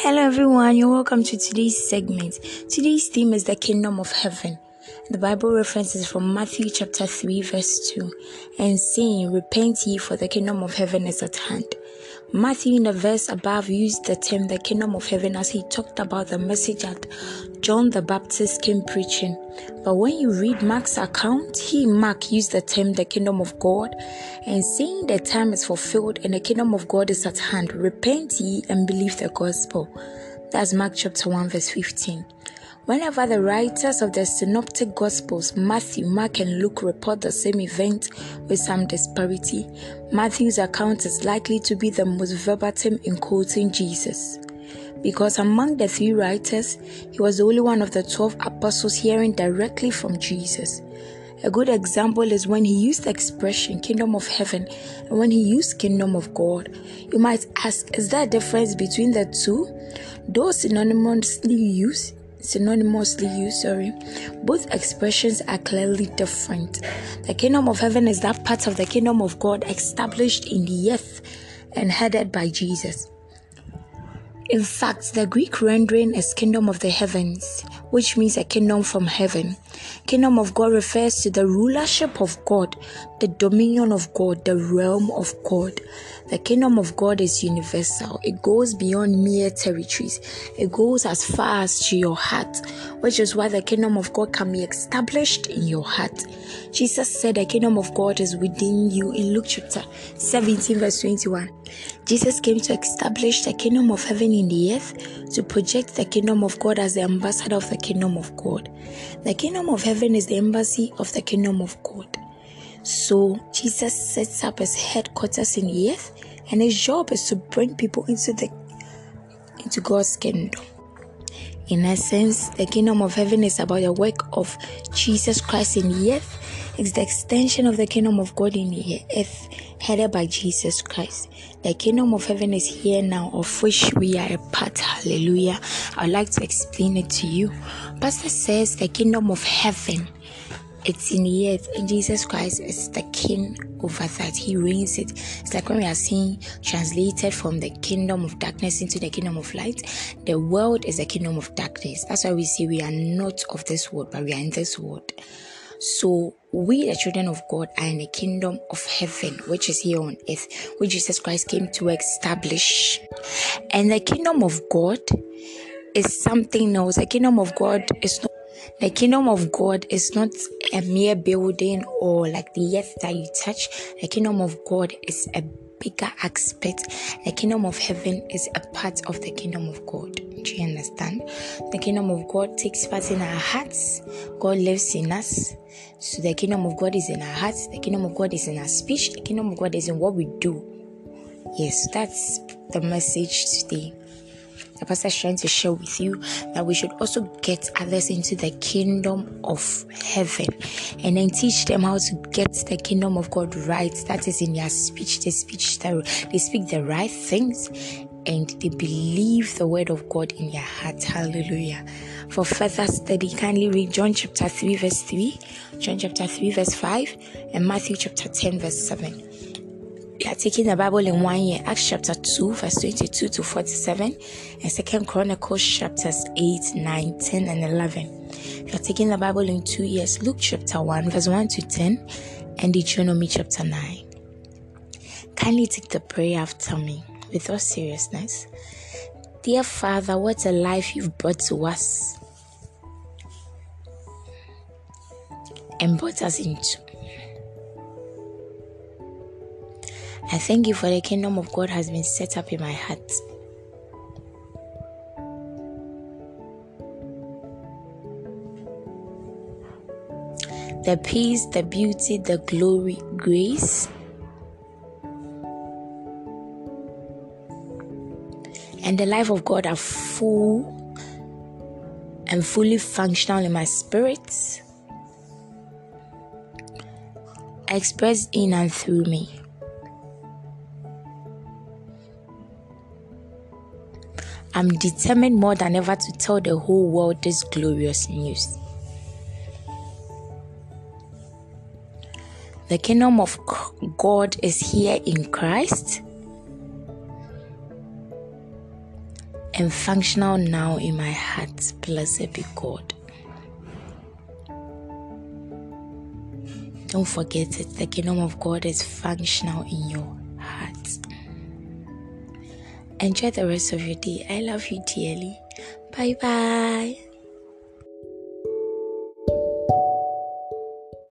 Hello, everyone. You're welcome to today's segment. Today's theme is the kingdom of heaven. The Bible reference is from Matthew chapter 3, verse 2, and saying, Repent ye, for the kingdom of heaven is at hand. Matthew, in the verse above, used the term the kingdom of heaven as he talked about the message that John the Baptist came preaching. But when you read Mark's account, he, Mark, used the term the kingdom of God and saying the time is fulfilled and the kingdom of God is at hand. Repent ye and believe the gospel. That's Mark chapter 1, verse 15. Whenever the writers of the synoptic gospels, Matthew, Mark, and Luke, report the same event with some disparity, Matthew's account is likely to be the most verbatim in quoting Jesus. Because among the three writers, he was the only one of the 12 apostles hearing directly from Jesus. A good example is when he used the expression kingdom of heaven and when he used kingdom of God. You might ask, is there a difference between the two? Those synonymously used, synonymously used, sorry, both expressions are clearly different. The kingdom of heaven is that part of the kingdom of God established in the earth and headed by Jesus. In fact, the Greek rendering is kingdom of the heavens, which means a kingdom from heaven. Kingdom of God refers to the rulership of God, the dominion of God, the realm of God. The kingdom of God is universal. It goes beyond mere territories. It goes as far as to your heart, which is why the kingdom of God can be established in your heart. Jesus said the kingdom of God is within you in Luke chapter 17 verse 21. Jesus came to establish the kingdom of heaven in the earth to project the kingdom of God as the ambassador of the kingdom of God. The kingdom of heaven is the embassy of the kingdom of God. So Jesus sets up his headquarters in the earth, and his job is to bring people into the into God's kingdom. In essence, the kingdom of heaven is about the work of Jesus Christ in the earth. It's the extension of the kingdom of God in the earth, headed by Jesus Christ. The kingdom of heaven is here now, of which we are a part. Hallelujah. I'd like to explain it to you. Pastor says the kingdom of heaven it's in the earth, and Jesus Christ is the king over that. He reigns it. It's like when we are seeing translated from the kingdom of darkness into the kingdom of light. The world is the kingdom of darkness. That's why we say we are not of this world, but we are in this world. So we, the children of God, are in the kingdom of heaven, which is here on earth, which Jesus Christ came to establish. And the kingdom of God is something else. The kingdom of God is not the kingdom of God is not a mere building or like the earth that you touch. The kingdom of God is a bigger aspect. The kingdom of heaven is a part of the kingdom of God. Do you understand? The kingdom of God takes part in our hearts. God lives in us. So the kingdom of God is in our hearts. The kingdom of God is in our speech. The kingdom of God is in what we do. Yes, that's the message today the pastor is trying to share with you that we should also get others into the kingdom of heaven and then teach them how to get the kingdom of God right. That is in their speech. They speech they speak the right things and they believe the word of God in their heart. Hallelujah. For further study, kindly read John chapter 3, verse 3, John chapter 3, verse 5, and Matthew chapter 10, verse 7 we are taking the Bible in one year, Acts chapter 2, verse 22 to 47, and Second Chronicles chapters 8, 9, 10, and 11. You are taking the Bible in two years, Luke chapter 1, verse 1 to 10, and Deuteronomy chapter 9. Kindly take the prayer after me with all seriousness. Dear Father, what a life you've brought to us and brought us into. I thank you for the kingdom of God has been set up in my heart. The peace, the beauty, the glory, grace, and the life of God are full and fully functional in my spirit, expressed in and through me. I'm determined more than ever to tell the whole world this glorious news. The kingdom of God is here in Christ, and functional now in my heart. Blessed be God. Don't forget it. The kingdom of God is functional in your. Enjoy the rest of your day. I love you dearly. Bye bye.